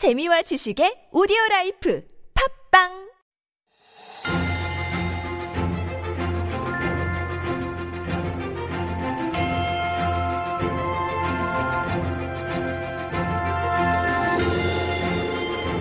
재미와 지식의 오디오 라이프 팝빵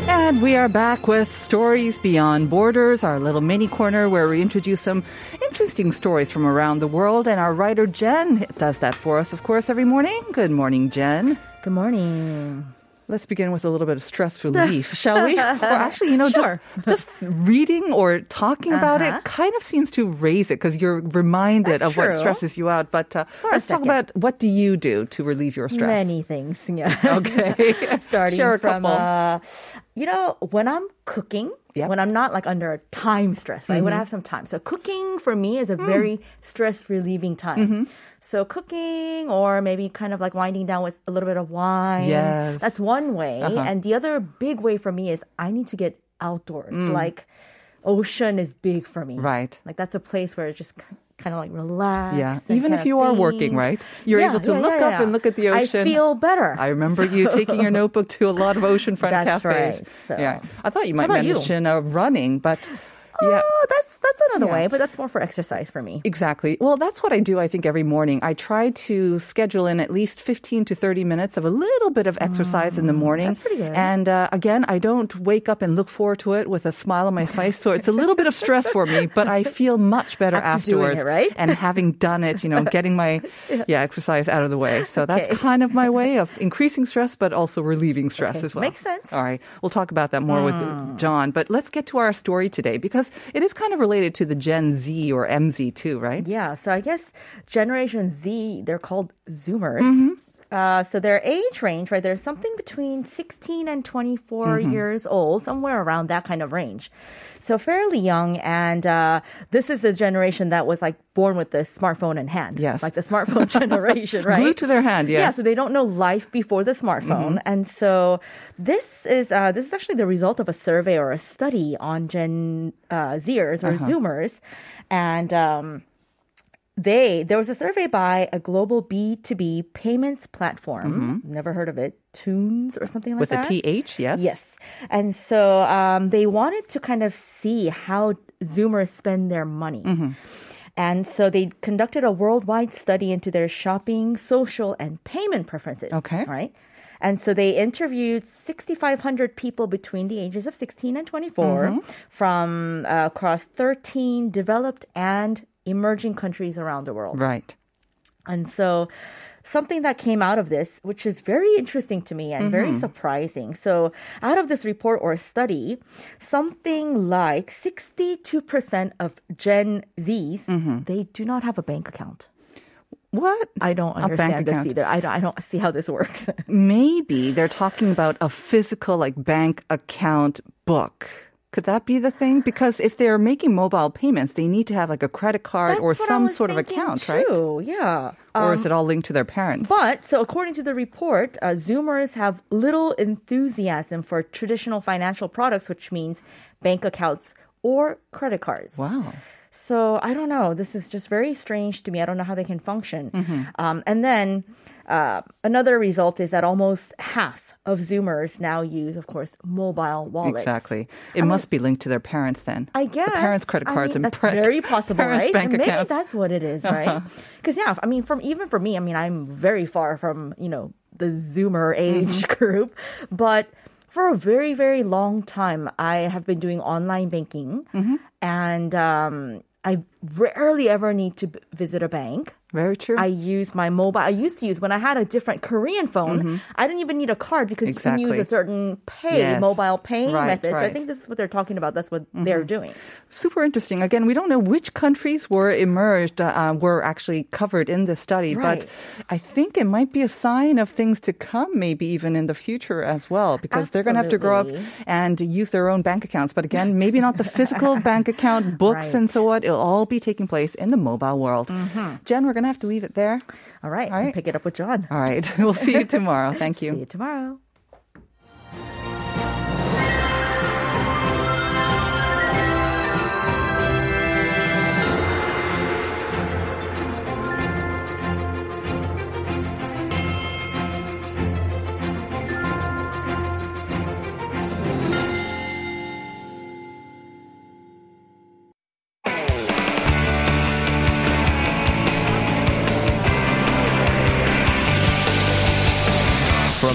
And we are back with Stories Beyond Borders, our little mini corner where we introduce some interesting stories from around the world. And our writer Jen does that for us, of course, every morning. Good morning, Jen. Good morning. Let's begin with a little bit of stress relief, shall we? Or actually, you know, Sure. just just reading or talking about Uh-huh. it kind of seems to raise it because you're reminded That's of what stresses you out. But uh, let's talk about what do you do to relieve your stress? Many things. Yeah. Okay. Starting Share a from, couple. uh, you know, when I'm cooking, Yep. Mm-hmm. when I'm not like under time stress, right? When I have some time. So cooking for me is a Mm. very stress relieving time. Mm-hmm. So cooking or maybe kind of like winding down with a little bit of wine. Yes. That's one way. Uh-huh. And the other big way for me is I need to get outdoors. Mm. Like ocean is big for me. Right. Like that's a place where it just kind of like relax. Yeah, even if you are working, right? You're Yeah, able to yeah, look yeah, up and look at the ocean. I feel better. I remember you taking your notebook to a lot of oceanfront That's cafes. right, so- Yeah, I thought you might you? mention uh, running, but yeah. Oh, that's that's another Yeah. way, but that's more for exercise for me. Exactly. Well, that's what I do, I think, every morning. I try to schedule in at least 15 to 30 minutes of a little bit of exercise in the morning. Mm, that's pretty good. And uh, again, I don't wake up and look forward to it with a smile on my face. So it's a little bit of stress for me, but I feel much better After afterwards. it, right? And having done it, you know, getting my yeah. exercise out of the way. So that's Okay. kind of my way of increasing stress, but also relieving stress Okay, as well. makes sense. All right. We'll talk about that more with John. But let's get to our story today because it is kind of related to the Gen Z or MZ too, right? Yeah, so I guess Generation Z, they're called Zoomers. Mm-hmm. Uh, so their age range, right? There's something between 16 and 24 Mm-hmm. years old, somewhere around that kind of range. So fairly young, and uh, this is the generation that was like born with the smartphone in hand. Yes. like the smartphone generation, right? Glued to their hand, Yeah, yes. so they don't know life before the smartphone, and so this is uh, this is actually the result of a survey or a study on Gen uh, Zers or Zoomers, and. Um, they there was a survey by a global B2B payments platform. Never heard of it. Thunes or something like With that. With a TH, yes? Yes. And so um, they wanted to kind of see how Zoomers spend their money. Mm-hmm. And so they conducted a worldwide study into their shopping, social, and payment preferences. Okay. Right. And so they interviewed 6,500 people between the ages of 16 and 24 Mm-hmm. from uh, across 13 developed and emerging countries around the world. Right. And so something that came out of this, which is very interesting to me and very mm-hmm. surprising. So out of this report or study, something like 62% of Gen Zs, mm-hmm. they do not have a bank account. What? I don't understand this account. either. I don't, I don't see how this works. Maybe they're talking about a physical, like, bank account book. Could that be the thing? Because if they're making mobile payments, they need to have like a credit card That's or some sort of account, right? too. Yeah. Or Um, is it all linked to their parents? But so according to the report, uh, Zoomers have little enthusiasm for traditional financial products, which means bank accounts or credit cards. wow. So I don't know. This is just very strange to me. I don't know how they can function. Mm-hmm. Um, and then uh, another result is that almost half of Zoomers now use, of course, mobile wallets. Exactly. It must be linked to their parents then. I guess The parents' credit I cards mean, and that's pre- very possible, parents' right? bank Maybe accounts. that's what it is, right? Because yeah, I mean, from even for me, I mean, I'm very far from you know the Zoomer age Mm-hmm. group, but for a very very long time, I have been doing online banking, Mm-hmm. and um, I rarely ever need to b- visit a bank. Very true. I use my mobile. I used to use when I had a different Korean phone. I didn't even need a card because you can use Mm-hmm. A certain pay Yes. mobile paying Right, methods. I right. Mm-hmm. think this is what they're talking about. That's what they're doing. Super interesting. Again, we don't know which countries were emerged, uh, were actually covered in this study, Right. but I think it might be a sign of things to come, maybe even in the future as well, because they're going to have to grow up and use their own bank accounts. But again, maybe not the physical bank account books and so what. It'll all be taking place in the mobile world. Mm-hmm. Jen, we're going to have to leave it there. All right, All right. pick it up with John. All right. We'll see you tomorrow. Thank you. See you.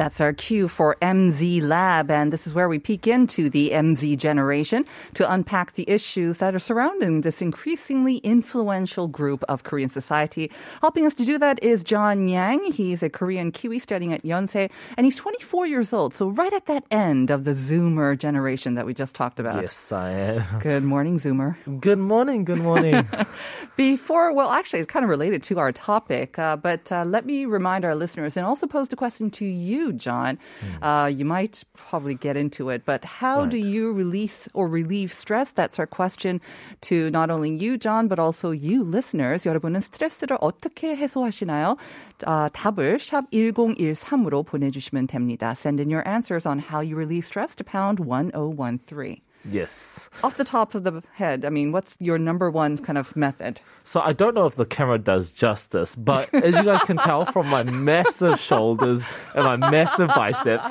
That's our cue for MZ Lab, and this is where we peek into the MZ generation to unpack the issues that are surrounding this increasingly influential group of Korean society. Helping us to do that is John Yang. He's a Korean Kiwi studying at Yonsei, and he's 24 years old, so right at that end of the Zoomer generation that we just talked about. Yes, I am. Good morning, Zoomer. Good morning. Good morning. Before, well, actually, it's kind of related to our topic, uh, but uh, let me remind our listeners and also pose the question to you, John. Uh, you might probably get into it, but how do Right. you release or relieve stress? That's our question to not only you, John, but also you, listeners. 여러분은 스트레스를 어떻게 해소하시나요? 아, 답을 샵 1013으로 보내주시면 됩니다. Send in your answers on how you relieve stress to pound 1013. yes. Off the top of the head, I mean, what's your number one kind of method? So I don't know if the camera does justice, but as you guys can tell from my massive shoulders and my massive biceps,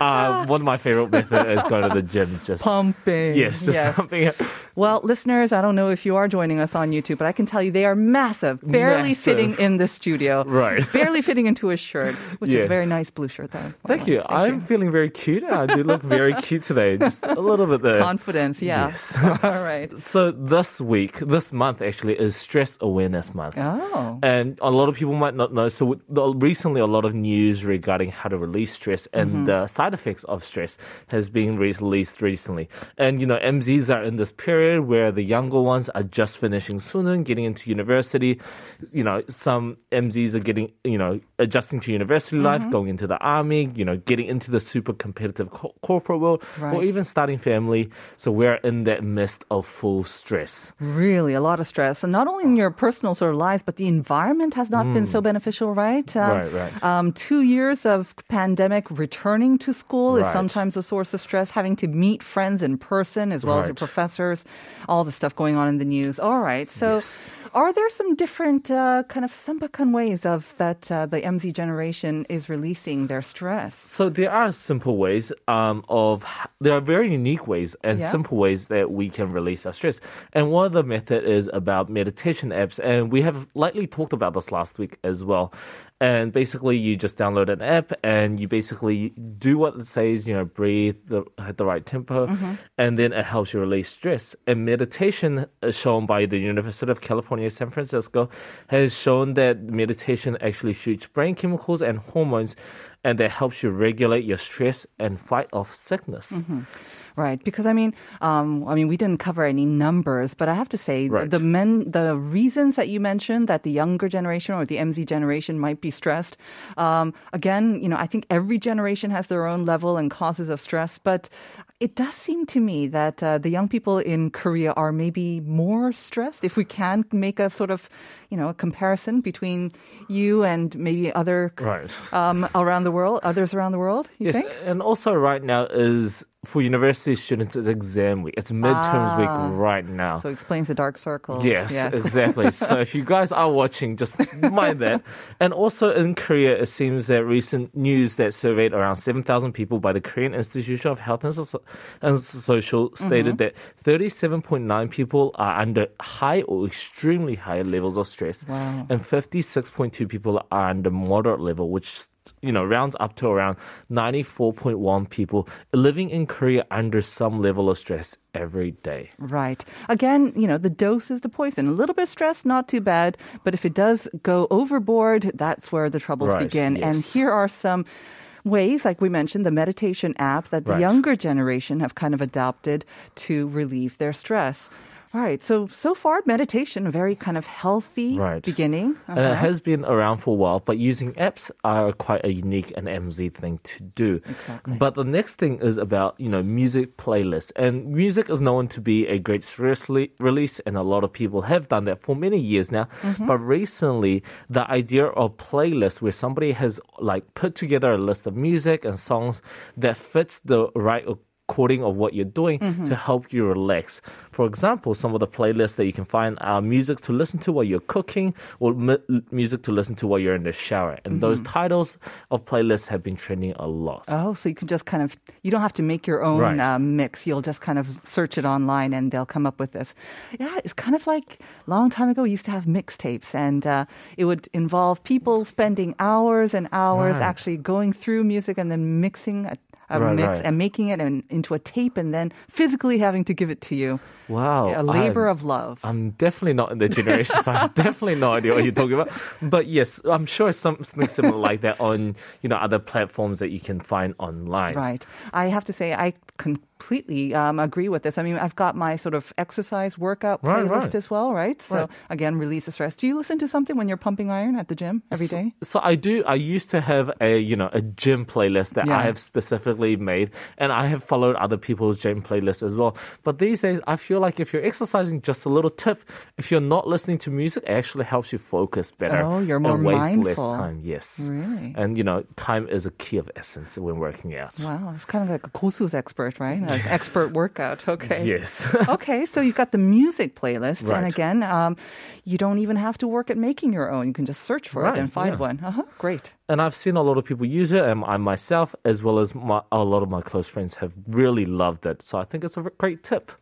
uh, one of my favorite methods is going to the gym. Just Pumping. yes, just Yes. something. Well, listeners, I don't know if you are joining us on YouTube, but I can tell you they are massive, barely Massive. fitting in the studio. Right. barely fitting into a shirt, which is a very nice blue shirt, though. Thank you. I'm feeling very cute. I do look very cute today. Just a little bit there. Confidence, yeah. Yes. All right. So this week, this month actually is Stress Awareness Month. Oh. And a lot of people might not know. So recently, a lot of news regarding how to release stress and Mm-hmm. the side effects of stress has been released recently. And you know, MZs are in this period where the younger ones are just finishing suneung, getting into university. You know, some MZs are getting, you know, adjusting to university Mm-hmm. life, going into the army. You know, getting into the super competitive co- corporate world, or even starting family. So we're in that midst of full stress. Really, a lot of stress. And not only in your personal sort of lives, but the environment has not been so beneficial, right? Um, Mm. Right, right. Um, two years of pandemic returning to school is sometimes a source of stress. Having to meet friends in person as well as your professors, all the stuff going on in the news. All right. So, Yes. are there some different uh, kind of sambakan ways of that uh, the MZ generation is releasing their stress? So there are simple ways um, of there are very unique ways and Yeah. simple ways that we can release our stress. And one of the method is about meditation apps, and we have lightly talked about this last week as well. And basically, you just download an app and you basically do what it says. You know, breathe the, at the right tempo, mm-hmm. and then it helps you release stress. And meditation, uh, shown by the University of California, San Francisco, has shown that meditation actually shoots brain chemicals and hormones and that helps you regulate your stress and fight off sickness. Mm-hmm. Right, because I mean, um, I mean, we didn't cover any numbers, but I have to say Right. the men, the reasons that you mentioned that the younger generation or the MZ generation might be stressed. Um, again, you know, I think every generation has their own level and causes of stress, but it does seem to me that uh, the young people in Korea are maybe more stressed. If we can make a sort of, you know, a comparison between you and maybe other Right. um, around the world, others around the world, you Yes, think? and also right now is for university students it's exam week. It's midterms Ah. week right now. So it explains the dark circle. Yes, exactly. so if you guys are watching, just mind that. And also in Korea, it seems that recent news that surveyed around 7,000 people by the Korean Institute of Health and, so- and Social stated that 37.9 people are under high or extremely high levels of stress. Wow. And 56.2 people are under moderate level, which you know, rounds up to around 94.1 people living in Korea under some level of stress every day. Right. Again, you know, the dose is the poison. A little bit of stress, not too bad. But if it does go overboard, that's where the troubles Right, begin. And here are some ways, like we mentioned, the meditation app that the Right. younger generation have kind of adopted to relieve their stress. Right. So, so far, meditation, a very kind of healthy Right. beginning. And it Uh-huh. has been around for a while, but using apps are quite a unique and MZ thing to do. Exactly. But the next thing is about, you know, music playlists. And music is known to be a great stress le- release, and a lot of people have done that for many years now. Mm-hmm. But recently, the idea of playlists where somebody has like put together a list of music and songs that fits the right according of what you're doing Mm-hmm. to help you relax. For example, some of the playlists that you can find are music to listen to while you're cooking or mu- music to listen to while you're in the shower. And those Mm-hmm. titles of playlists have been trending a lot. Oh, so you can just kind of, you don't have to make your own Right. uh, mix. You'll just kind of search it online and they'll come up with this. Yeah, it's kind of like a long time ago, we used to have mixtapes and uh, it would involve people spending hours and hours Right. actually going through music and then mixing a, a Right, mix right. and making it in, into a tape and then physically having to give it to you. Wow. a labor I'm- of love. I'm definitely not in the generation, so I have definitely no idea what you're talking about. But yes, I'm sure something similar like that on, you know, other platforms that you can find online. Right. I have to say, I completely um, agree with this. I mean, I've got my sort of exercise workout playlist right. as well, right? So Right. again, release the stress. Do you listen to something when you're pumping iron at the gym every day? So I do. I used to have a you know a gym playlist that Yeah. I have specifically made, and I have followed other people's gym playlists as well. But these days, I feel like if you're exercising, just a little tip: if you're not listening to music, it actually helps you focus better. Oh, you're more and waste less time. Yes, Really? And you know, time is a key of essence when working out. Wow, it's kind of like a Kosu's expert, right? An expert workout. Okay. Yes. okay, so you've got the music playlist, and again, um, you don't even have to work at making your own. You can just search for Right, it and find yeah. one. Uh huh. Great. and I've seen a lot of people use it, and I myself, as well as my, a lot of my close friends, have really loved it. So I think it's a great tip.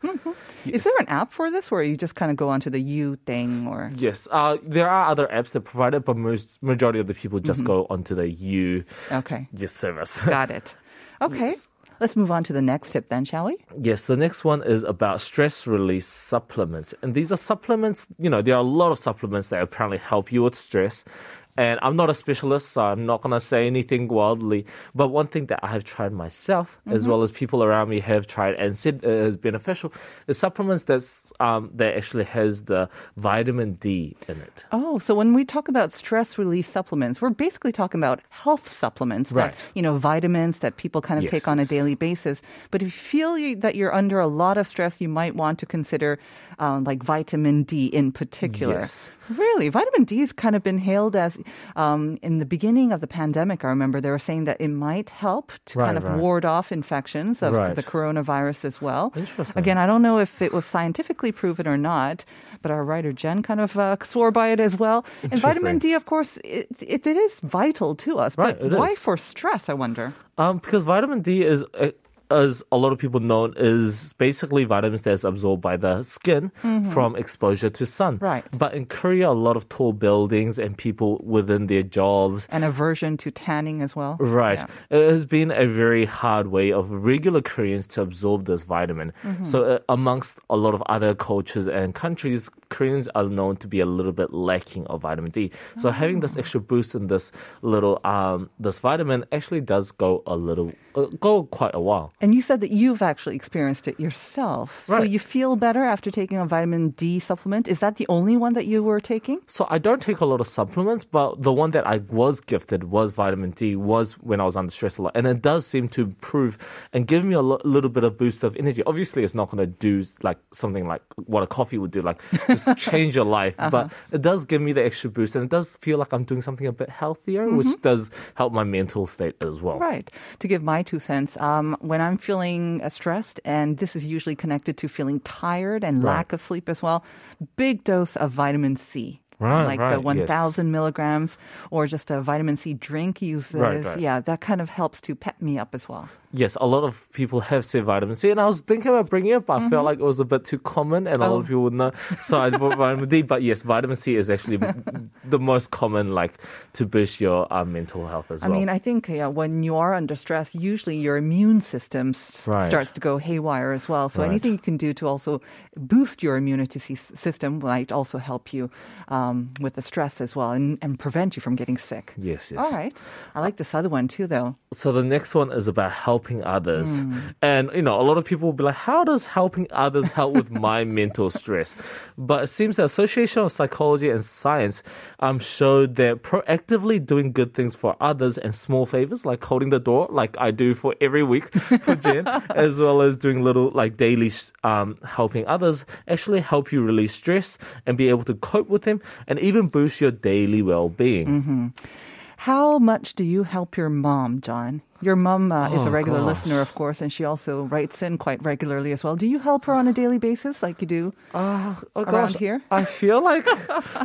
Is there an app for this, where you just kind of go onto the U thing, or Yes, uh, there are other apps that provide it, but most majority of the people just go onto the U okay, yes service. got it. Okay, let's move on to the next tip then, shall we? yes, the next one is about stress release supplements, and these are supplements. You know, there are a lot of supplements that apparently help you with stress. And I'm not a specialist, so I'm not gonna say anything wildly. But one thing that I have tried myself, as well as people around me have tried and said uh, is beneficial, is supplements that's um, that actually has the vitamin D in it. Oh, so when we talk about stress release supplements, we're basically talking about health supplements, Right. that, you know, vitamins that people kind of Yes, take on a daily basis. But if you feel you, that you're under a lot of stress, you might want to consider um, like vitamin D in particular. Yes. Really, vitamin D has kind of been hailed as um, in the beginning of the pandemic. I remember they were saying that it might help to Right, kind of right. ward off infections of Right. the coronavirus as well. Interesting. Again, I don't know if it was scientifically proven or not, but our writer Jen kind of uh, swore by it as well. And vitamin D, of course, it, it, it is vital to us. Right, but why is. for stress? I wonder. Um, because vitamin D is, uh, as a lot of people know, is basically vitamins that's absorbed by the skin from exposure to sun. Mm-hmm. Right. But in Korea, a lot of tall buildings and people within their jobs. An aversion to tanning as well. Right. Yeah. It has been a very hard way of regular Koreans to absorb this vitamin. Mm-hmm. So, uh, amongst a lot of other cultures and countries, Koreans are known to be a little bit lacking of vitamin D. So, having Oh. this extra boost in this little um this vitamin actually does go a little uh, go quite a while. And you said that you've actually experienced it yourself. So you feel better after taking a vitamin D supplement. Is that the only one that you were taking? So I don't take a lot of supplements, but the one that I was gifted was vitamin D. Was when I was under stress a lot, and it does seem to improve and give me a lo- little bit of boost of energy. Obviously, it's not going to do like something like what a coffee would do, like just change your life. But it does give me the extra boost, and it does feel like I'm doing something a bit healthier, which does help my mental state as well. Right. To give my two cents, um, when I'm feeling uh, stressed, and this is usually connected to feeling tired and Right. lack of sleep as well, big dose of vitamin C. Right, like the right, yes. 1,000 milligrams, or just a vitamin C drink uses. Right, right. Yeah, that kind of helps to pep me up as well. Yes, a lot of people have said vitamin C, and I was thinking about bringing it, but I felt like it was a bit too common, and a lot of people would know. So I bought vitamin D, but yes, vitamin C is actually the most common, like to boost your uh, mental health as I well. I mean, I think yeah, when you are under stress, usually your immune system s- Right. starts to go haywire as well. So Right. anything you can do to also boost your immunity system might also help you um, with the stress as well and, and prevent you from getting sick. yes, yes. All right. I like this other one too, though. So the next one is about helping others. Hmm. And, you know, a lot of people will be like, how does helping others help with my mental stress? But it seems the Association of Psychology and Science um, showed that proactively doing good things for others and small favors, like holding the door, like I do for every week for Jen, as well as doing little, like daily um, helping others, actually help you release stress and be able to cope with them and even boost your daily well-being. Mm-hmm. How much do you help your mom, John? Your mom uh, is a Oh, regular gosh. listener, of course, and she also writes in quite regularly as well. Do you help her on a daily basis like you do Oh around gosh, here? I feel like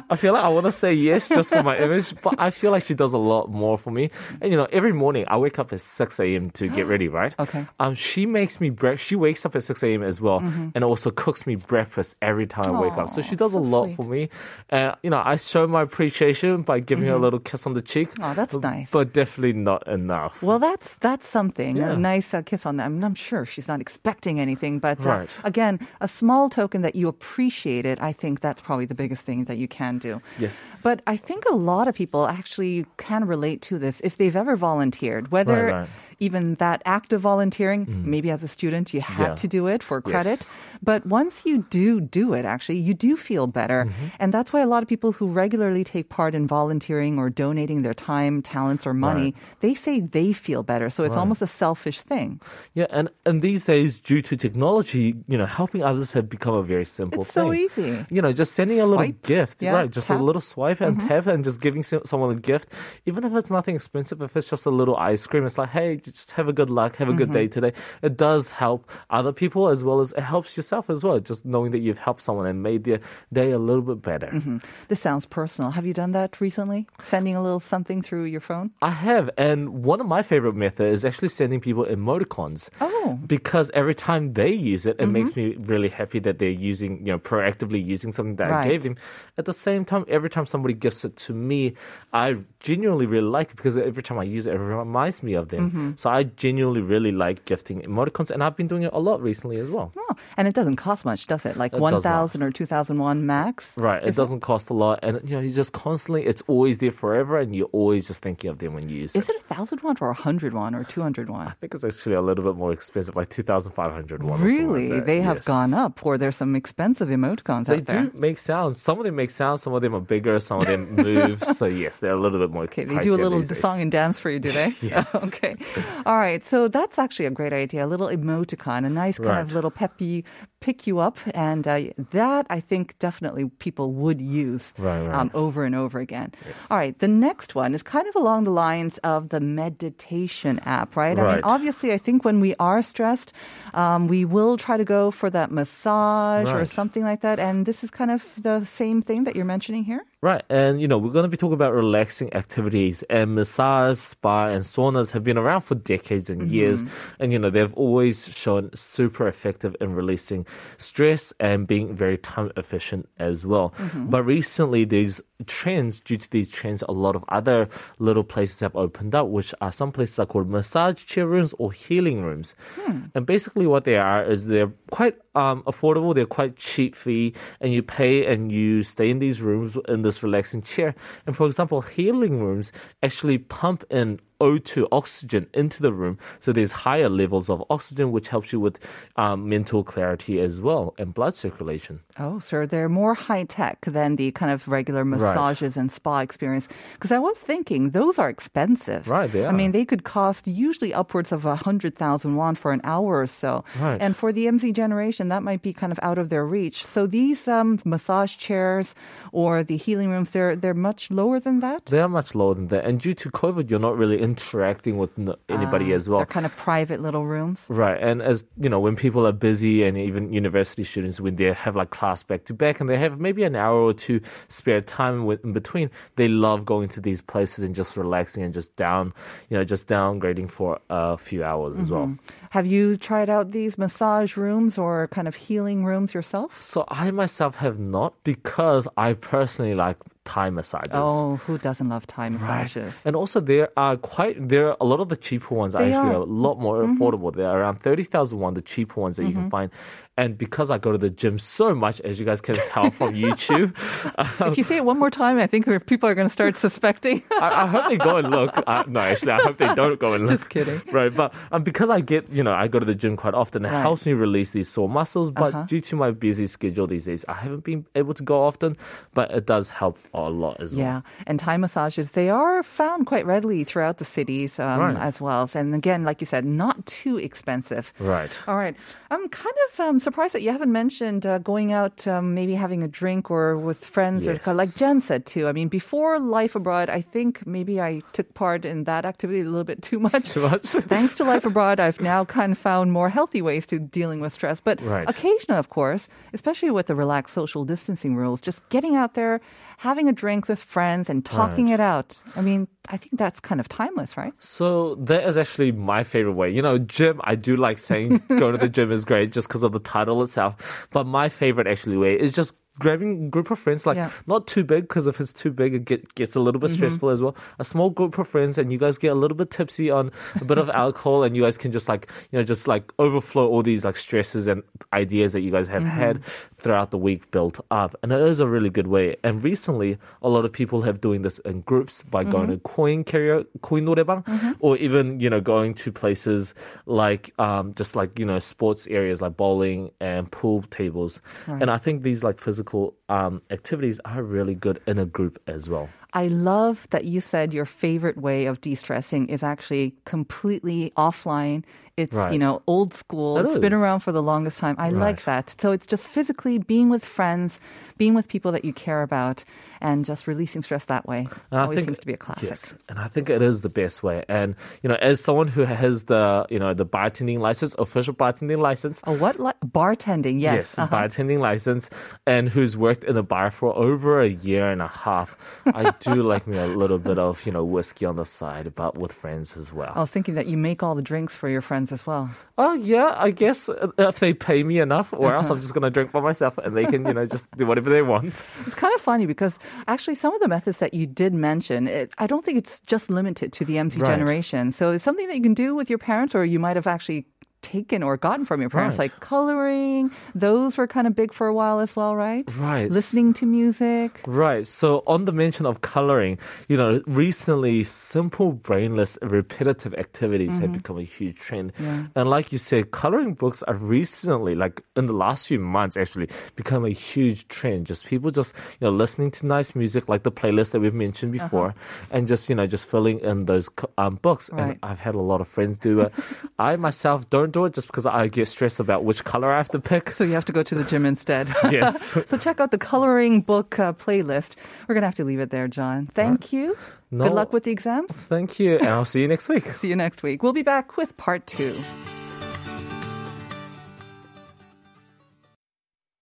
I feel like I want to say yes just for my image, but I feel like she does a lot more for me. And you know, every morning I wake up at six a.m. to get ready, right? Okay. Um, she makes me bre- She wakes up at six a.m. as well, and also cooks me breakfast every time I wake up. So she does Mm-hmm. A lot sweet. for me. And you know, I show my appreciation by giving her a little kiss on the cheek. Oh, that's nice. But definitely not enough. Well, that's that's something. Yeah. A nice uh, kiss on that. I mean, I'm sure she's not expecting anything, but uh, Right. again, a small token that you appreciate it. I think that's probably the biggest thing that you can do. Yes. But I think a lot of people actually can relate to this if they've ever volunteered, whether Right, right. Even that act of volunteering, maybe as a student you had Mm. Yeah. to do it for credit. Yes. But once you do do it, actually, you do feel better. Mm-hmm. And that's why a lot of people who regularly take part in volunteering or donating their time, talents, or money, they say they feel better. So it's almost a selfish thing. Yeah, and and these days, due to technology, you know, helping others have become a very simple It's thing. so easy. You know, just sending a little gift, Yeah, right? Just tap. Mm-hmm. a little swipe and tap, and just giving someone a gift, even if it's nothing expensive. If it's just a little ice cream, it's like, hey, just have a good luck, have a good day Mm-hmm. today. It does help other people as well as it helps yourself as well. Just knowing that you've helped someone and made their day a little bit better. Mm-hmm. This sounds personal. Have you done that recently? Sending a little something through your phone? I have, and one of my favorite methods is actually sending people emoticons. Oh. because every time they use it, it mm-hmm. makes me really happy that they're using, you know, proactively using something that Right. I gave them. At the same time, every time somebody gives it to me, I genuinely really like it because every time I use it, it reminds me of them. Mm-hmm. So I genuinely really like gifting emoticons, and I've been doing it a lot recently as well. Oh, and it doesn't cost much, does it? Like It 1,000 or 2,001 max? Right, It doesn't cost a lot, and you know, you just constantly, it's always there forever, and you're always just thinking of them when you use Is it. it a 1,000 won or a 100 won or 200 won? I think it's actually a little bit more expensive, like two thousand five hundred won. Really? They have gone up, or there's some expensive emoticons They out there. do make sounds. Some of them make sounds. Some of them are bigger. Some of them move. so yes, they're a little bit more. Okay, they do a little song and dance for you, do they? Yes. okay. All right. So that's actually a great idea. A little emoticon, a nice kind of little peppy pick you up. And uh, that I think definitely people would use Right, right. Um, over and over again. All right. The next one is kind of along the lines of the meditation app, right? I mean, obviously, I think when we are stressed, um, we will try to go for that massage or something like that. And this is kind of the same thing that you're mentioning here. Right, and you know we're going to be talking about relaxing activities, and massage, spa, and saunas have been around for decades and years, and you know they've always shown super effective in releasing stress and being very time efficient as well. But recently, these trends, due to these trends, a lot of other little places have opened up, which are some places are called massage chair rooms or healing rooms, and basically what they are is they're quite um, affordable. They're quite cheap fee, and you pay and you stay in these rooms in this relaxing chair. And for example, healing rooms actually pump in O2 oxygen into the room, so there's higher levels of oxygen, which helps you with um, mental clarity as well and blood circulation. Oh, so they're more high tech than the kind of regular massages and spa experience. Because I was thinking those are expensive. Right, they are. I mean, they could cost usually upwards of a hundred thousand won for an hour or so. Right. And for the MZ generation, that might be kind of out of their reach. So these um, massage chairs or the healing rooms, they're they're much lower than that. They are much lower than that, and due to COVID, you're not really interacting with no, anybody ah, as well. They're kind of private little rooms. Right, and as you know, when people are busy, and even university students, when they have like class back to back, and they have maybe an hour or two spare time with, in between, they love going to these places and just relaxing and just down, you know, just downgrading for a few hours as well. Mm-hmm. Have you tried out these massage rooms or kind of healing rooms yourself? So I myself have not because I personally like Thai massages. Oh, who doesn't love Thai Right. massages? And also there are quite there are a lot of the cheaper ones They actually are. a lot more mm-hmm. affordable. They're around thirty thousand won, the cheaper ones that you can mm-hmm. find. And because I go to the gym so much, as you guys can tell from YouTube, if you say it one more time, I think people are going to start suspecting. I, I hope they go and look. Uh, no, actually, I hope they don't go and look. Just kidding. Right, but um, because I get, you know, I go to the gym quite often, it Right. helps me release these sore muscles. But Uh-huh. due to my busy schedule these days, I haven't been able to go often. But it does help a lot as well. Yeah, and Thai massages, they are found quite readily throughout the cities um, Right. as well. And again, like you said, not too expensive. Right. All right. I'm kind of um, surprised that you haven't mentioned uh, going out, um, maybe having a drink or with friends, or like Jen said too. I mean, before Life Abroad, I think maybe I took part in that activity a little bit too much. Too much? Thanks to Life Abroad, I've now kind of found more healthy ways to dealing with stress. But Right. occasionally, of course, especially with the relaxed social distancing rules, just getting out there, having a drink with friends, and talking Right. it out. I mean, I think that's kind of timeless, right? So that is actually my favorite way. You know, gym, I do like saying going to the gym is great just because of the title itself. But my favorite actually way is just grabbing a group of friends, like Yeah. not too big because if it's too big, it get, gets a little bit Mm-hmm. stressful as well. A small group of friends and you guys get a little bit tipsy on a bit of alcohol and you guys can just like, you know, just like overflow all these like stresses and ideas that you guys have Mm-hmm. had throughout the week built up. And it is a really good way. And recently, a lot of people have doing this in groups by going Mm-hmm. to coin karaoke, coin 노래방, or even, you know, going to places like, um, just like, you know, sports areas like bowling and pool tables. And I think these like physical, um, activities are really good in a group as well. I love that you said your favorite way of de-stressing is actually completely offline. It's, Right. you know, old school. It It's been around for the longest time. I like that. So it's just physically being with friends, being with people that you care about, and just releasing stress that way. And Always think- seems to be a classic. Yes, and I think it is the best way. And you know, as someone who has the you know the bartending license, official bartending license, Oh, what? Li- bartending. Yes. Yes, uh-huh. bartending license, and who's worked in a bar for over a year and a half. I do like me a little bit of you know whiskey on the side, but with friends as well. I was thinking that you make all the drinks for your friends as well. Oh yeah, I guess uh, if they pay me enough, or else I'm just gonna drink by myself, and they can you know just do whatever they want. It's kind of funny because actually some of the methods that you did mention, it, I don't think it's just limited to the MZ Right. generation. So it's something that you can do with your parents, or you might have actually taken or gotten from your parents, Right. like coloring. Those were kind of big for a while as well, right? Right. Listening to music. Right. So on the mention of coloring, you know, recently simple brainless repetitive activities have become a huge trend. Yeah. And like you said, coloring books are recently, like in the last few months actually, become a huge trend. Just people just, you know, listening to nice music like the playlist that we've mentioned before and just, you know, just filling in those um, books. Right. And I've had a lot of friends do it. I myself don't do it just because I get stressed about which color I have to pick. So you have to go to the gym instead. Yes. so check out the coloring book uh, playlist. We're going to have to leave it there, John. Thank you. No. Good luck with the exams. Thank you. And I'll see you next week. See you next week. We'll be back with part two.